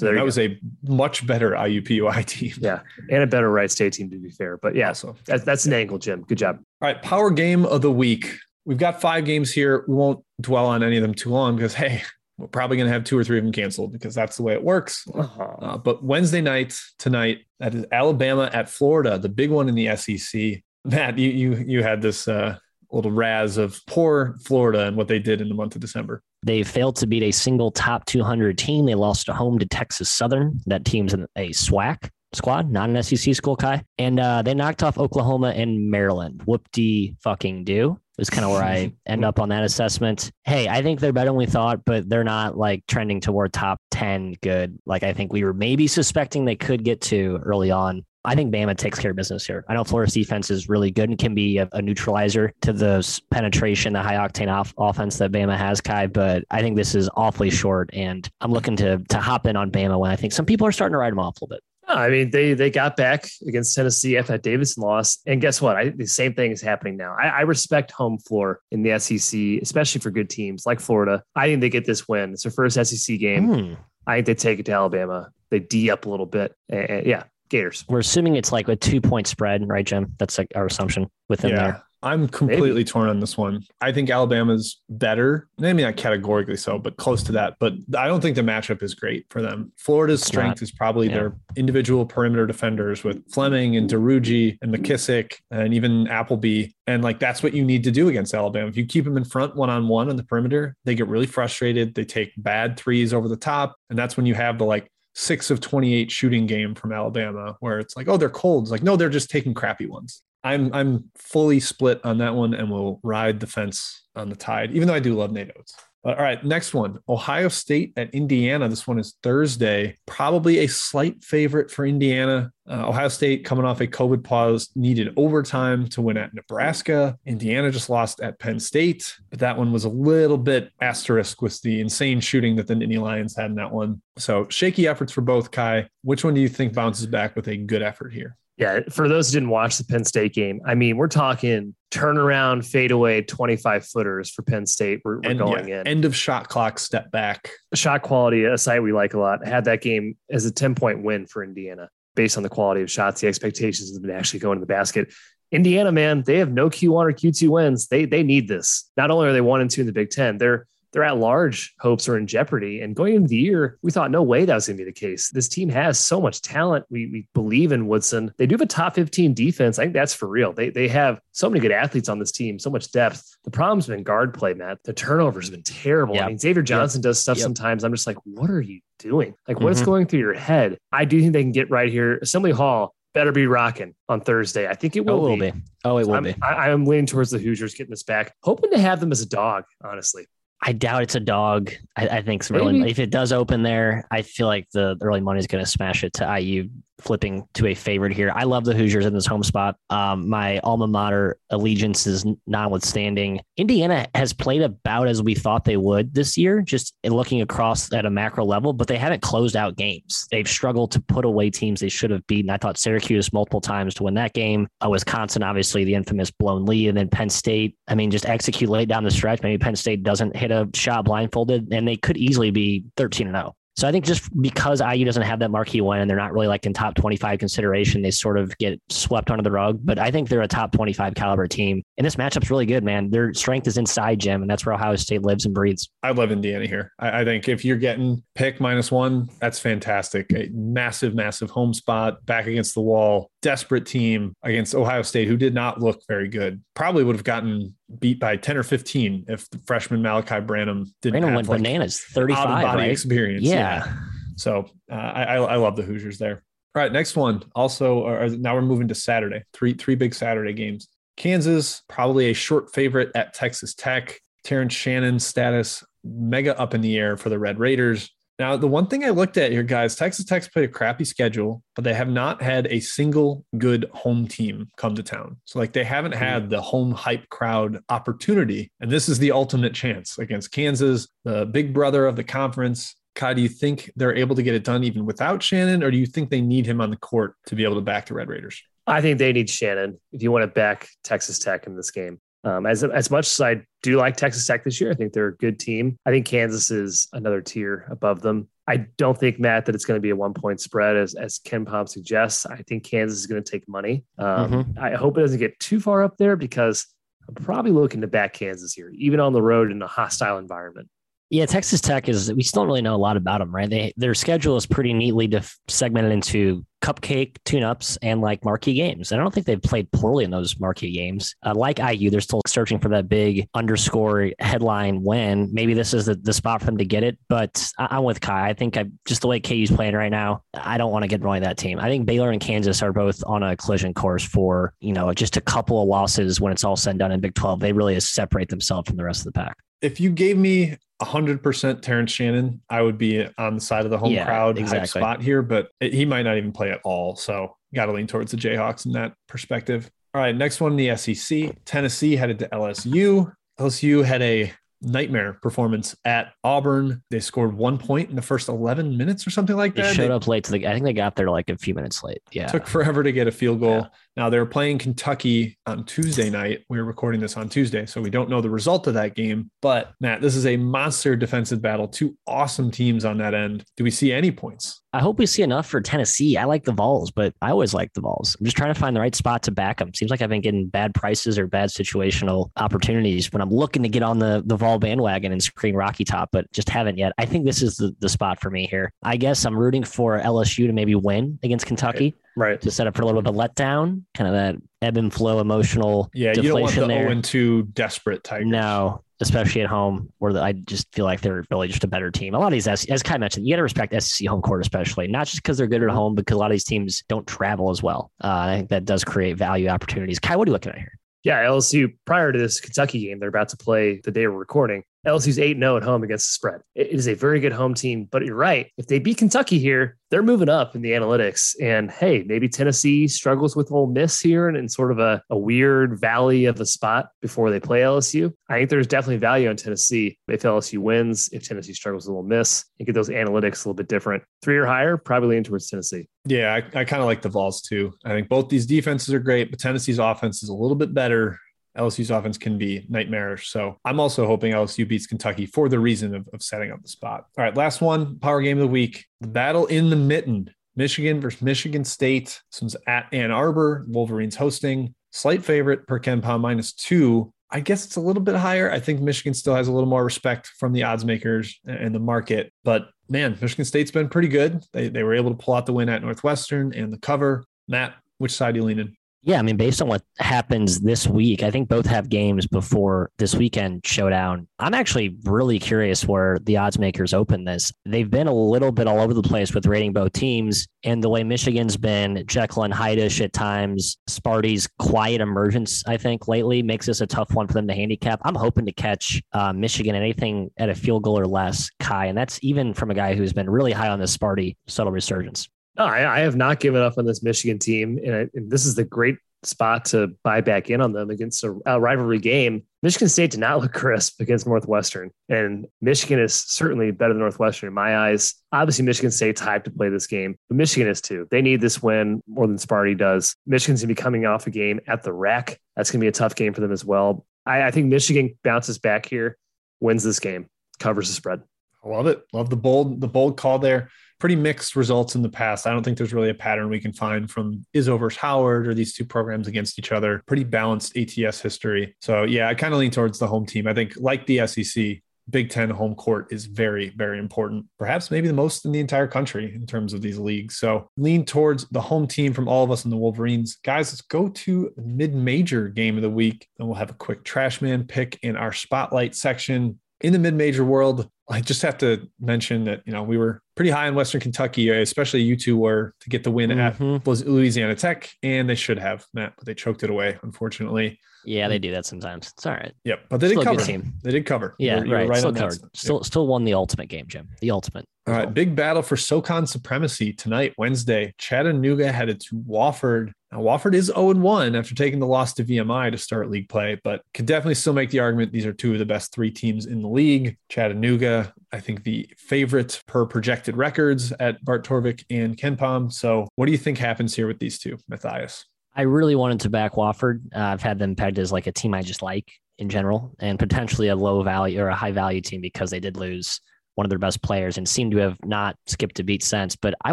So that was go. a much better IUPUI team. yeah, and a better Wright State team to be fair. But yeah, so that's that's an angle, Jim. Good job. All right, power game of the week. We've got five games here. We won't dwell on any of them too long because, hey, we're probably going to have two or three of them canceled because that's the way it works. Uh, but Wednesday night tonight, that is Alabama at Florida, the big one in the SEC. Matt, you you you had this uh, little razz of poor Florida and what they did in the month of December. They failed to beat a single top 200 team. They lost at home to Texas Southern. That team's a SWAC squad, not an SEC school, Ky. And uh, they knocked off Oklahoma and Maryland. Whoop de fucking do is kind of where I end up on that assessment. Hey, I think they're better than we thought, but they're not like trending toward top 10 good. Like I think we were maybe suspecting they could get to early on. I think Bama takes care of business here. I know Florida's defense is really good and can be a, a neutralizer to the penetration, the high octane off, offense that Bama has, Ky. But I think this is awfully short, and I'm looking to to hop in on Bama when I think some people are starting to ride them off a little bit. I mean, they they got back against Tennessee after that Davidson loss, and guess what? I, the same thing is happening now. I, I respect home floor in the SEC, especially for good teams like Florida. I think they get this win. It's their first SEC game. Hmm. I think they take it to Alabama. They d up a little bit. And, and yeah, Gators. We're assuming it's like a two point spread, right, Jim? That's like our assumption within Yeah. there. I'm completely torn on this one. I think Alabama's better. Maybe not categorically so, but close to that. But I don't think the matchup is great for them. Florida's strength not. is probably Yeah. their individual perimeter defenders with Fleming and Duruji and McKissic and even Appleby. And like that's what you need to do against Alabama. If you keep them in front one on one on the perimeter, they get really frustrated. They take bad threes over the top. And that's when you have the like six of 28 shooting game from Alabama, where it's like, oh, they're cold. It's like, no, they're just taking crappy ones. I'm I'm fully split on that one and will ride the fence on the tide, even though I do love Nate Oats. All right, next one Ohio State at Indiana. This one is Thursday. Probably a slight favorite for Indiana. Uh, Ohio State coming off a COVID pause needed overtime to win at Nebraska. Indiana just lost at Penn State, but that one was a little bit asterisk with the insane shooting that the Nittany Lions had in that one. So shaky efforts for both. Ky, which one do you think bounces back with a good effort here? Yeah, for those who didn't watch the Penn State game, I mean, we're talking turnaround, fadeaway, 25 footers for Penn State. We're, we're going yeah, in. end of shot clock, step back. shot quality, a site we like a lot, had that game as a 10 point win for Indiana based on the quality of shots, the expectations of them actually going to the basket. Indiana, man, they have no Q1 or Q2 wins. They they need this. Not only are they one and two in the Big Ten, they're they're at large hopes are in jeopardy. And going into the year, we thought no way that was going to be the case. This team has so much talent. We, we believe in Woodson. They do have a top 15 defense. I think that's for real. They, they have so many good athletes on this team, so much depth. The problem's been guard play, Matt. The turnovers have been terrible. Yep. I mean, Xavier Johnson does stuff Yep. sometimes. I'm just like, what are you doing? Like, what is Mhm. going through your head? I do think they can get right here. Assembly Hall better be rocking on Thursday. I think it Oh, will, it will be. Oh, it will I'm, be. I, I'm leaning towards the Hoosiers getting this back, hoping to have them as a dog, honestly. I doubt it's a dog. I, I think it's really, if it does open there, I feel like the, the early money is going to smash it to IU, flipping to a favorite here. I love the Hoosiers in this home spot. Um, my alma mater allegiance is notwithstanding. Indiana has played about as we thought they would this year, just looking across at a macro level, but they haven't closed out games. They've struggled to put away teams they should have beaten. I thought Syracuse multiple times to win that game. Uh, Wisconsin, obviously, the infamous blown lead, and then Penn State. I mean, just execute late down the stretch. Maybe Penn State doesn't hit a shot blindfolded, and they could easily be 13 and 0. So I think just because IU doesn't have that marquee win and they're not really like in top 25 consideration, they sort of get swept under the rug. But I think they're a top 25 caliber team. And this matchup's really good, man. Their strength is inside Jim, and that's where Ohio State lives and breathes. I love Indiana here. I, I think if you're getting pick minus one, that's fantastic. A massive, massive home spot back against the wall. Desperate team against Ohio State, who did not look very good. Probably would have gotten beat by 10 or 15 if the freshman Malachi Branham didn't Brandon have went like, bananas, 35, out of body right? experience. Yeah. So uh, I, I love the Hoosiers there. All right, next one. Also, or now we're moving to Saturday. Three three big Saturday games. Kansas probably a short favorite at Texas Tech. Terrence Shannon status mega up in the air for the Red Raiders. Now, the one thing I looked at here, guys, Texas Tech's played a crappy schedule, but they have not had a single good home team come to town. So, like, they haven't hmm. had the home hype crowd opportunity. And this is the ultimate chance against Kansas, the big brother of the conference. Ky, do you think they're able to get it done even without Shannon, or do you think they need him on the court to be able to back the Red Raiders? I think they need Shannon if you want to back Texas Tech in this game. Um, as as much as I do like Texas Tech this year, I think they're a good team. I think Kansas is another tier above them. I don't think Matt that it's going to be a one point spread as as KenPom suggests. I think Kansas is going to take money. Um, I hope it doesn't get too far up there because I'm probably looking to back Kansas here, even on the road in a hostile environment. Yeah, Texas Tech is. We still don't really know a lot about them, right? They their schedule is pretty neatly def- segmented into cupcake tune-ups and like marquee games. And I don't think they've played poorly in those marquee games. Uh, like IU, they're still searching for that big underscore headline win. Maybe this is the, the spot for them to get it. But I, I'm with Ky. I think I just the way KU's playing right now, I don't want to get wrong that team. I think Baylor and Kansas are both on a collision course for you know just a couple of losses when it's all said and done in Big 12. They really separate themselves from the rest of the pack. If you gave me 100% Terrence Shannon, I would be on the side of the home Yeah, crowd exactly. spot here, but he might not even play at all. So got to lean towards the Jayhawks in that perspective. All right, next one the SEC. Tennessee headed to LSU. LSU had a nightmare performance at Auburn. They scored one point in the first 11 minutes or something like that. They showed They up late to the. I think they got there like a few minutes late. Yeah, Took forever to get a field goal. Yeah. Now they're playing Kentucky on Tuesday night. We're recording this on Tuesday, so we don't know the result of that game. But Matt, this is a monster defensive battle. Two awesome teams on that end. Do we see any points? I hope we see enough for Tennessee. I like the Vols, but I always like the Vols. I'm just trying to find the right spot to back them. Seems like I've been getting bad prices or bad situational opportunities when I'm looking to get on the the Vol bandwagon and screen Rocky Top, but just haven't yet. I think this is the, the spot for me here. I guess I'm rooting for LSU to maybe win against Kentucky. Right. Right to set up for a little bit of letdown, kind of that ebb and flow emotional Yeah, you don't want deflation the there. 0 2 desperate Tigers. No, especially at home, where the, I just feel like they're really just a better team. A lot of these, as, as Ky mentioned, you got to respect SEC home court, especially not just because they're good at home, but because a lot of these teams don't travel as well. Uh, I think that does create value opportunities. Ky, what are you looking at here? Yeah, LSU prior to this Kentucky game, they're about to play the day we're recording. LSU's 8 0 at home against the spread. It is a very good home team, but you're right. If they beat Kentucky here, they're moving up in the analytics. And hey, maybe Tennessee struggles with Ole Miss here and in sort of a, a weird valley of a spot before they play LSU. I think there's definitely value on Tennessee if LSU wins, if Tennessee struggles with Ole Miss, and get those analytics a little bit different. Three or higher, probably lean towards Tennessee. Yeah, I, I kind of like the Vols too. I think both these defenses are great, but Tennessee's offense is a little bit better. LSU's offense can be nightmarish. So I'm also hoping LSU beats Kentucky for the reason of, of setting up the spot. All right, last one, power game of the week. The battle in the mitten. Michigan versus Michigan State. This one's at Ann Arbor. Wolverines hosting. Slight favorite per KenPom minus two. I guess it's a little bit higher. I think Michigan still has a little more respect from the odds makers and the market. But man, Michigan State's been pretty good. They, they were able to pull out the win at Northwestern and the cover. Matt, which side do you lean in? Yeah, I mean, based on what happens this week, I think both have games before this weekend showdown. I'm actually really curious where the odds makers open this. They've been a little bit all over the place with rating both teams, and the way Michigan's been Jekyll and Hyde-ish at times. Sparty's quiet emergence, I think, lately makes this a tough one for them to handicap. I'm hoping to catch uh, Michigan anything at a field goal or less, Ky, and that's even from a guy who's been really high on this Sparty subtle resurgence. No, I, I have not given up on this Michigan team, and, I, and this is the great spot to buy back in on them against a, a, rivalry game. Michigan State did not look crisp against Northwestern, and Michigan is certainly better than Northwestern in my eyes. Obviously, Michigan State's hyped to play this game, but Michigan is too. They need this win more than Sparty does. Michigan's gonna be coming off a game at the RAC. That's gonna be a tough game for them as well. I, I think Michigan bounces back here, wins this game, covers the spread. I love it. Love the bold, the bold call there. Pretty mixed results in the past. I don't think there's really a pattern we can find from Izzo versus Howard or these two programs against each other. Pretty balanced ATS history. So yeah, I kind of lean towards the home team. I think like the SEC, Big Ten home court is very, very important. Perhaps maybe the most in the entire country in terms of these leagues. So lean towards the home team from all of us in the Wolverines. Guys, let's go to mid-major game of the week. and we'll have a quick trash man pick in our spotlight section. In the mid-major world, I just have to mention that, you know, we were pretty high in Western Kentucky, especially you two were to get the win Mhm. at Louisiana Tech, and they should have, Matt, but they choked it away, unfortunately. Yeah, they do that sometimes. It's all right. Yep, but they Still did cover. team. They did cover. You Yeah, were- you were right. Still covered. Still, still won the ultimate game, Jim. The ultimate. All right, big battle for SoCon supremacy tonight, Wednesday. Chattanooga headed to Wofford. Now, Wofford is 0 1 after taking the loss to VMI to start league play, but could definitely still make the argument these are two of the best three teams in the league. Chattanooga, I think the favorite per projected records at Bart Torvik and KenPom. So, what do you think happens here with these two, Matthias? I really wanted to back Wofford. Uh, I've had them pegged as like a team I just like in general, and potentially a low value or a high value team because they did lose one of their best players and seemed to have not skipped a beat since. But I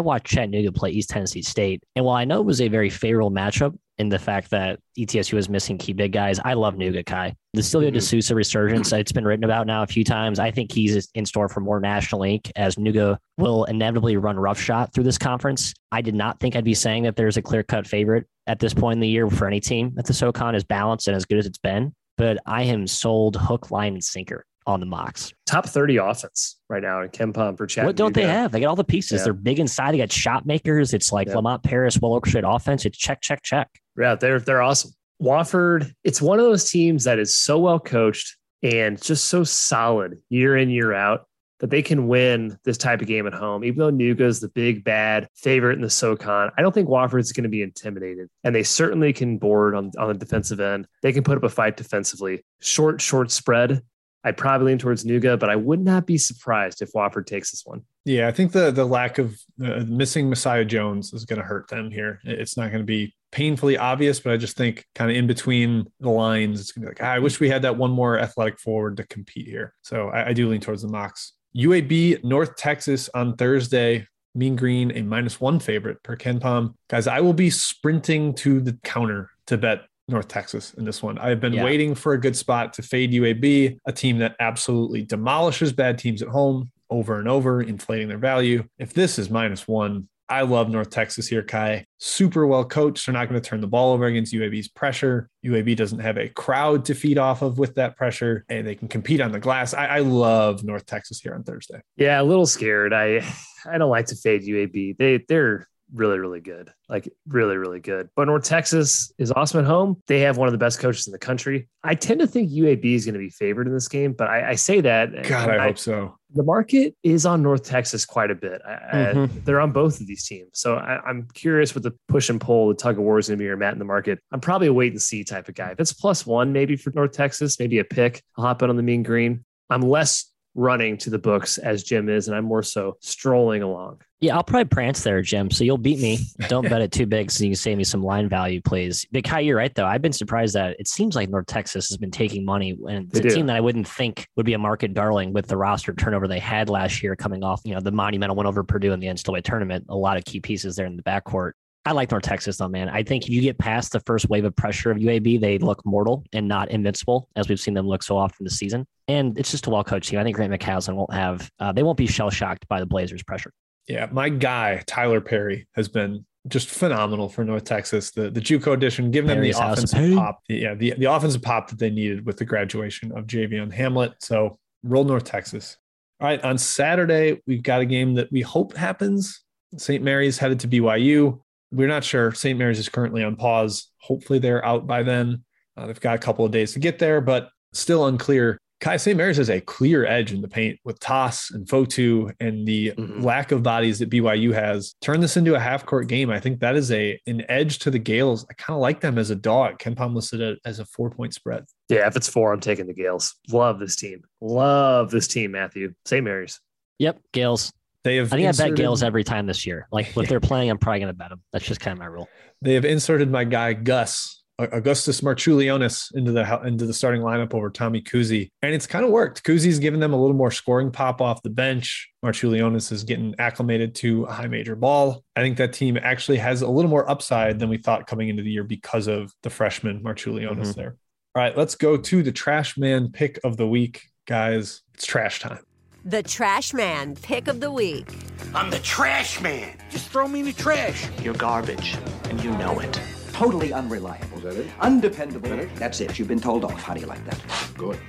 watched Chattanooga play East Tennessee State, and while I know it was a very favorable matchup in the fact that ETSU was missing key big guys, I love Nooga Ky. The Silvio mm-hmm. De Sousa resurgence, it's been written about now a few times. I think he's in store for more national ink as Nooga will inevitably run roughshod through this conference. I did not think I'd be saying that there's a clear cut favorite at this point in the year for any team at the SoCon as balanced and as good as it's been. But I am sold hook, line, and sinker on the Mocs. Top 30 offense right now in KenPom for Chattanooga. What don't they have? They got all the pieces. Yeah. They're big inside. They got shot makers. It's like Yeah. Lamont Paris, well orchestrated offense. It's check, check, check. Yeah, they're they're awesome. Wofford, it's one of those teams that is so well coached and just so solid year in year out that they can win this type of game at home. Even though Nooga's the big bad favorite in the SoCon, I don't think Wofford's going to be intimidated, and they certainly can board on on the defensive end. They can put up a fight defensively. Short short spread. I'd probably lean towards Nooga, but I would not be surprised if Wofford takes this one. Yeah, I think the the lack of uh, missing Messiah Jones is going to hurt them here. It's not going to be painfully obvious, but I just think kind of in between the lines, it's gonna be like, ah, I wish we had that one more athletic forward to compete here. So I, I do lean towards the Mocs. UAB North Texas on Thursday. Mean Green, a minus one favorite per KenPom. Guys, I will be sprinting to the counter to bet North Texas in this one. I've been Yeah. waiting for a good spot to fade UAB, a team that absolutely demolishes bad teams at home over and over, inflating their value. If this is minus one, I love North Texas here, Ky. Super well coached. They're not going to turn the ball over against UAB's pressure. UAB doesn't have a crowd to feed off of with that pressure, and they can compete on the glass. I, I love North Texas here on Thursday. Yeah, a little scared. I I don't like to fade UAB. They they're really really good, like really really good. But North Texas is awesome at home. They have one of the best coaches in the country. I tend to think UAB is going to be favored in this game, but I, I say that. God, and I hope so. the market is on North Texas quite a bit. I, I- Mhm. they're on both of these teams. So I, I'm curious what the push and pull, the tug of war is going to be or Matt in the market. I'm probably a wait and see type of guy. If it's plus one, maybe for North Texas, maybe a pick, I'll hop in on the mean green. I'm less running to the books as Jim is, and I'm more so strolling along. Yeah, I'll probably prance there, Jim. So you'll beat me. Don't bet it too big so you can save me some line value, please. But Ky, you're right, though. I've been surprised that it seems like North Texas has been taking money. And it's a team that I wouldn't think would be a market darling with the roster turnover they had last year coming off, you know, the monumental win over Purdue in the NCAA tournament. A lot of key pieces there in the backcourt. I like North Texas, though, man. I think if you get past the first wave of pressure of UAB, they look mortal and not invincible, as we've seen them look so often this season. And it's just a well coached team. I think Grant McCasland won't have, uh, they won't be shell shocked by the Blazers' pressure. Yeah, my guy Tyler Perry has been just phenomenal for North Texas. The the JUCO edition, giving them the offensive pop. Yeah, the, the offensive pop that they needed with the graduation of Javion Hamlet. So roll North Texas. All right, on Saturday we've got a game that we hope happens. St. Mary's headed to BYU. We're not sure. St. Mary's is currently on pause. Hopefully they're out by then. Uh, they've got a couple of days to get there, but still unclear. Ky St. Mary's has a clear edge in the paint with Tass and Fotu and the Mhm. lack of bodies that BYU has. Turn this into a half court game. I think that is a an edge to the Gales. I kind of like them as a dog. KenPom listed it as a four point spread. Yeah, if it's four, I'm taking the Gales. Love this team. Love this team, Matthew. St. Mary's. Yep, Gales. They have I think I bet inserted- Gales every time this year. Like if they're playing, I'm probably going to bet them. That's just kind of my rule. They have inserted my guy Gus Augustas Marciulionis into the into the starting lineup over Tommy Kuhse, and it's kind of worked. Kuhse's given them a little more scoring pop off the bench. Marciulionis is getting acclimated to a high major ball. I think that team actually has a little more upside than we thought coming into the year because of the freshman Marciulionis Mhm. there. All right, let's go to the trash man pick of the week, guys. It's trash time. The Trash Man Pick of the Week. I'm the trash man. Just throw me in the trash. You're garbage, and you know it. Totally unreliable. Is that it? Undependable. That's it. You've been told off. How do you like that? Good.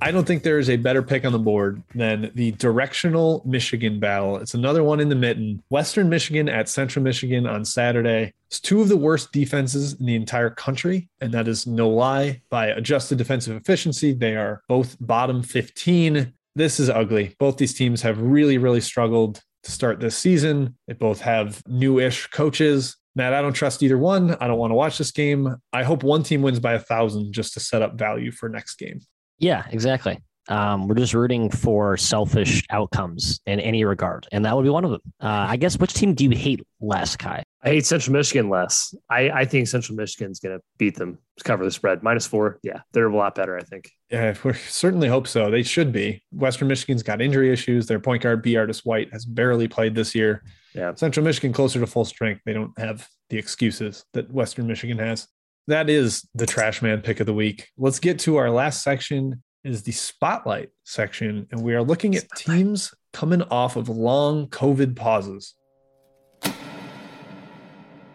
I don't think there is a better pick on the board than the directional Michigan battle. It's another one in the mitten. Western Michigan at Central Michigan on Saturday. It's two of the worst defenses in the entire country, and that is no lie. By adjusted defensive efficiency, they are both bottom 15. This is ugly. Both these teams have really, really struggled to start this season. They both have new-ish coaches. Matt, I don't trust either one. I don't want to watch this game. I hope one team wins by a thousand just to set up value for next game. Yeah, exactly. Um, we're just rooting for selfish outcomes in any regard, and that would be one of them. Uh, I guess which team do you hate less, Ky? I hate Central Michigan less. I, I think Central Michigan's going to beat them, to cover the spread. Minus four. Yeah, they're a lot better, I think. Yeah, we certainly hope so. They should be. Western Michigan's got injury issues. Their point guard, B. Artis White, has barely played this year. Yeah. Central Michigan closer to full strength. They don't have the excuses that Western Michigan has. That is the trash man pick of the week. Let's get to our last section is the spotlight section. And we are looking at teams coming off of long COVID pauses.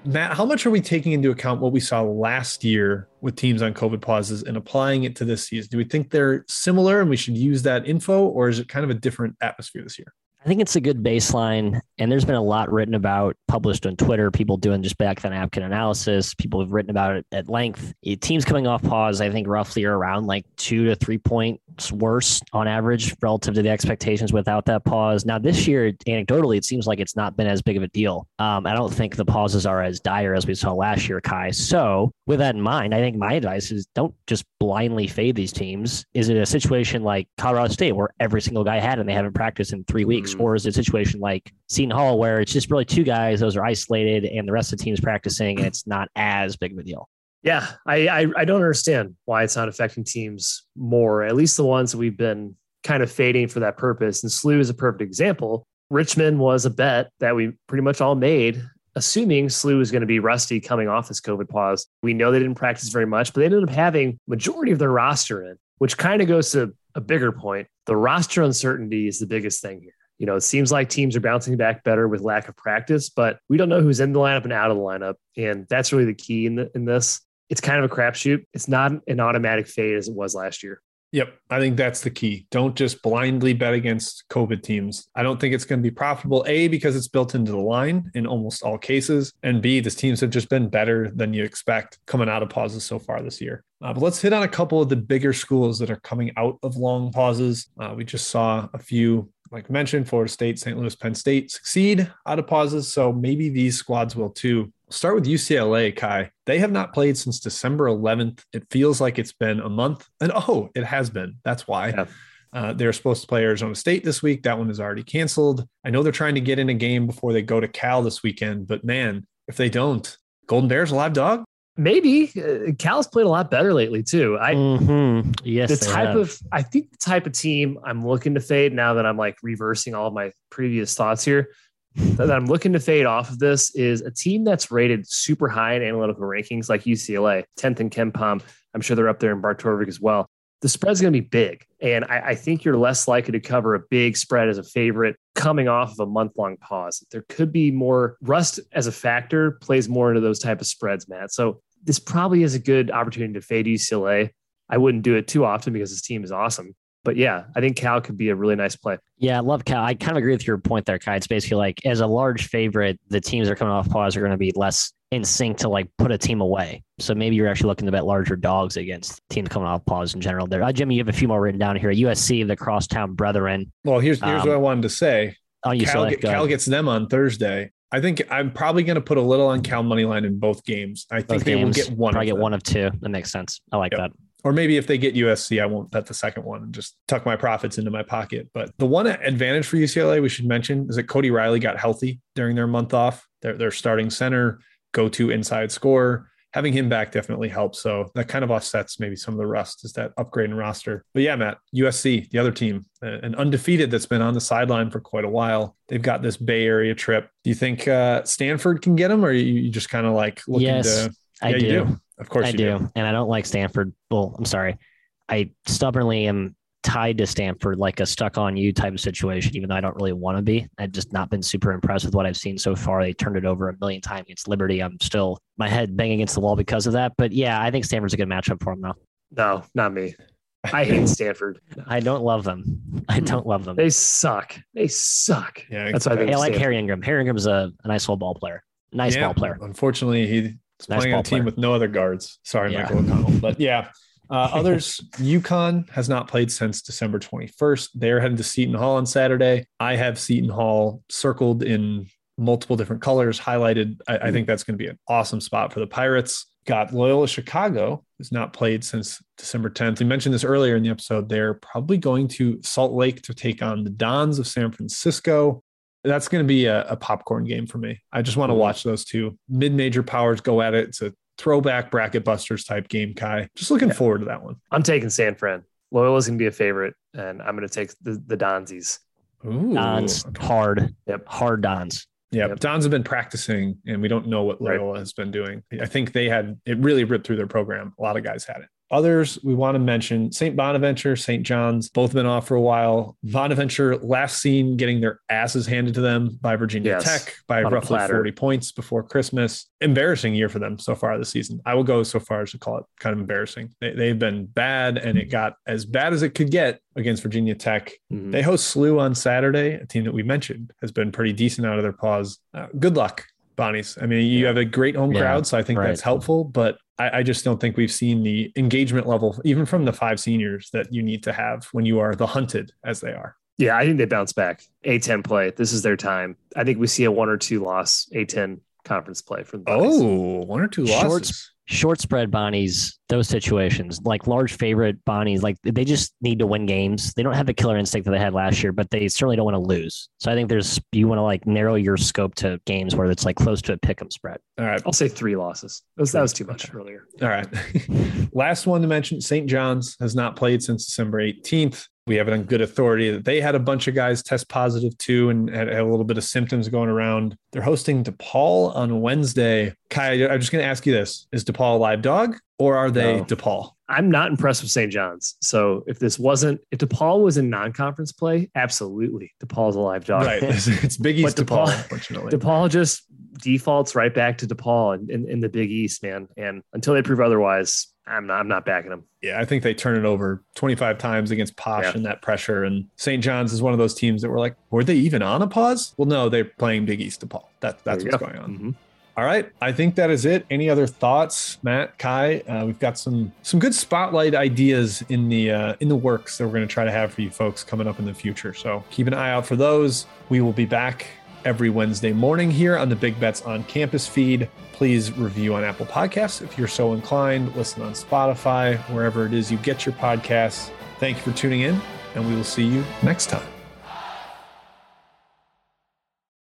Matt, how much are we taking into account what we saw last year with teams on COVID pauses and applying it to this season? Do we think they're similar and we should use that info, or is it kind of a different atmosphere this year? I think it's a good baseline, and there's been a lot written about, published on Twitter. People doing just back the napkin analysis. People have written about it at length. Eh, Teams coming off pause, I think, roughly are around like two to three points worse on average relative to the expectations without that pause. Now, this year, anecdotally, it seems like it's not been as big of a deal. Um, I don't think the pauses are as dire as we saw last year, Ky. So, with that in mind, I think my advice is don't just blindly fade these teams. Is it a situation like Colorado State where every single guy had and they haven't practiced in three weeks? Mm-hmm. Or is it a situation like Seton Hall where it's just really two guys, those are isolated, and the rest of the team's practicing and it's not as big of a deal? Yeah, I, I I don't understand why it's not affecting teams more. At least the ones that we've been kind of fading for that purpose. And SLU is a perfect example. Richmond was a bet that we pretty much all made, assuming SLU was going to be rusty coming off this COVID pause. We know they didn't practice very much, but they ended up having majority of their roster in, which kind of goes to a bigger point. The roster uncertainty is the biggest thing here. You know, it seems like teams are bouncing back better with lack of practice, but we don't know who's in the lineup and out of the lineup, and that's really the key in the, in this it's kind of a crapshoot. It's not an automatic fade as it was last year. Yep. I think that's the key. Don't just blindly bet against COVID teams. I don't think it's going to be profitable. A, because it's built into the line in almost all cases. And B, these teams have just been better than you expect coming out of pauses so far this year. Uh, but let's hit on a couple of the bigger schools that are coming out of long pauses. Uh, we just saw a few, like mentioned, Florida State, St. Louis, Penn State succeed out of pauses. So maybe these squads will too start with UCLA, Ky. They have not played since December 11th. It feels like it's been a month. And oh, it has been. That's why. Yeah. Uh, they're supposed to play Arizona State this week. That one is already canceled. I know they're trying to get in a game before they go to Cal this weekend, but man, if they don't, Golden Bears a live dog. Maybe uh, Cal's played a lot better lately too. I mm-hmm. yes, the type have. of I think the type of team I'm looking to fade now that I'm like reversing all of my previous thoughts here that I'm looking to fade off of this is a team that's rated super high in analytical rankings, like UCLA, 10th in KenPom. I'm sure they're up there in Bart Torvik as well. The spread's going to be big. And I, I, think you're less likely to cover a big spread as a favorite coming off of a month long pause. There could be more rust as a factor, plays more into those type of spreads, Matt. So this probably is a good opportunity to fade UCLA. I wouldn't do it too often because this team is awesome but yeah, I think Cal could be a really nice play. Yeah, I love Cal. I kind of agree with your point there, Ky. It's basically like as a large favorite, the teams that are coming off pause are going to be less in sync to like put a team away. So maybe you're actually looking to bet larger dogs against teams coming off pause in general. There, uh, Jimmy, you have a few more written down here. USC, the Crosstown Brethren. Well, here's here's um, what I wanted to say. On Cal, get, Cal gets them on Thursday. I think I'm probably going to put a little on Cal money line in both games. I think both they games, will get one. Probably get one of two. That makes sense. I like yep. that or maybe if they get USC, I won't bet the second one and just tuck my profits into my pocket. But the one advantage for UCLA we should mention is that Cody Riley got healthy during their month off. Their, their starting center, go to inside scorer. Having him back definitely helps. So that kind of offsets maybe some of the rust is that upgrade in roster. But yeah, Matt, USC, the other team, an undefeated that's been on the sideline for quite a while. They've got this Bay Area trip. Do you think uh, Stanford can get them or you just kind of like looking yes, to? I yeah, do. do. Of course I do. do. And I don't like Stanford. Well, I'm sorry. I stubbornly am tied to Stanford like a stuck on you type of situation, even though I don't really want to be. I've just not been super impressed with what I've seen so far. They turned it over a million times against Liberty. I'm still my head banging against the wall because of that. But yeah, I think Stanford's a good matchup for them though. No, not me. I hate Stanford. I don't love them. I hmm. don't love them. They suck. They suck. Yeah, that's why I, I like Harry Ingram. Harry Ingram's a, a nice little ball player. Nice yeah, ball player. Unfortunately, nice playing on a team player. with no other guards. Sorry, Yeah. Michael O'Connell. But yeah, uh, others, UConn has not played since December 21st. They're heading to Seton Hall on Saturday. I have Seton Hall circled in multiple different colors, highlighted. I, I think that's going to be an awesome spot for the Pirates. Got Loyola Chicago, who's not played since December 10th. We mentioned this earlier in the episode. They're probably going to Salt Lake to take on the Dons of San Francisco. That's going to be a, a popcorn game for me. I just want to hmm. watch those two mid major powers go at it. It's a throwback bracket busters type game, Ky. Just looking forward to that one. I'm taking San Fran. Loyola's gonna be a favorite, and I'm gonna take the, the Donzies. Ooh. Dons hard. Yep. Hard Dons. Yeah, Yep. Dons have been practicing, and we don't know what Right. Loyola has been doing. I think they had it really ripped through their program. A lot of guys had it. Others we want to mention St. Bonaventure, St. John's, both been off for a while. Bonaventure last seen getting their asses handed to them by Virginia Yes, Tech by roughly 40 points before Christmas. Embarrassing year for them so far this season. I will go so far as to call it kind of embarrassing. They, they've been bad, and it got as bad as it could get against Virginia Tech. Mhm. They host SLU on Saturday, a team that we mentioned has been pretty decent out of their pause. Uh, good luck, Bonnies. I mean, you Yeah. have a great home Yeah, crowd, so I think right. that's helpful. But I, I just don't think we've seen the engagement level, even from the five seniors, that you need to have when you are the hunted as they are. Yeah, I think they bounce back. A10 play. This is their time. I think we see a one or two loss A10 conference play for the Bonnies. Oh, one or two losses. Shorts, short spread Bonnies, those situations, like large favorite Bonnies, like they just need to win games. They don't have the killer instinct that they had last year, but they certainly don't want to lose. So I think there's you want to like narrow your scope to games where it's like close to a pick 'em spread. All right. I'll say three losses. That was, that was too much earlier. All right. Last one to mention St. John's has not played since December 18th. We have it on good authority that they had a bunch of guys test positive too and had, had a little bit of symptoms going around. They're hosting DePaul on Wednesday. Ky, I'm just going to ask you this Is DePaul a live dog or are they No. DePaul? I'm not impressed with St. John's. So if this wasn't, if DePaul was in non-conference play, absolutely, DePaul's a live dog. Right. It's, Big East DePaul, DePaul- unfortunately. DePaul just defaults right back to DePaul in, in, in the Big East, man. And until they prove otherwise, I'm not. I'm not backing them. Yeah, I think they turn it over 25 times against Posh Yeah. and that pressure. And St. John's is one of those teams that were like, were they even on a pause? Well, no, they're playing Big East DePaul. That, that's what's you going go. on. Mhm. All right, I think that is it. Any other thoughts, Matt, Ky? Uh, we've got some some good spotlight ideas in the uh, in the works that we're going to try to have for you folks coming up in the future. So keep an eye out for those. We will be back every Wednesday morning here on the Big Bets on Campus feed. Please review on Apple Podcasts if you're so inclined. Listen on Spotify, wherever it is you get your podcasts. Thank you for tuning in, and we will see you next time.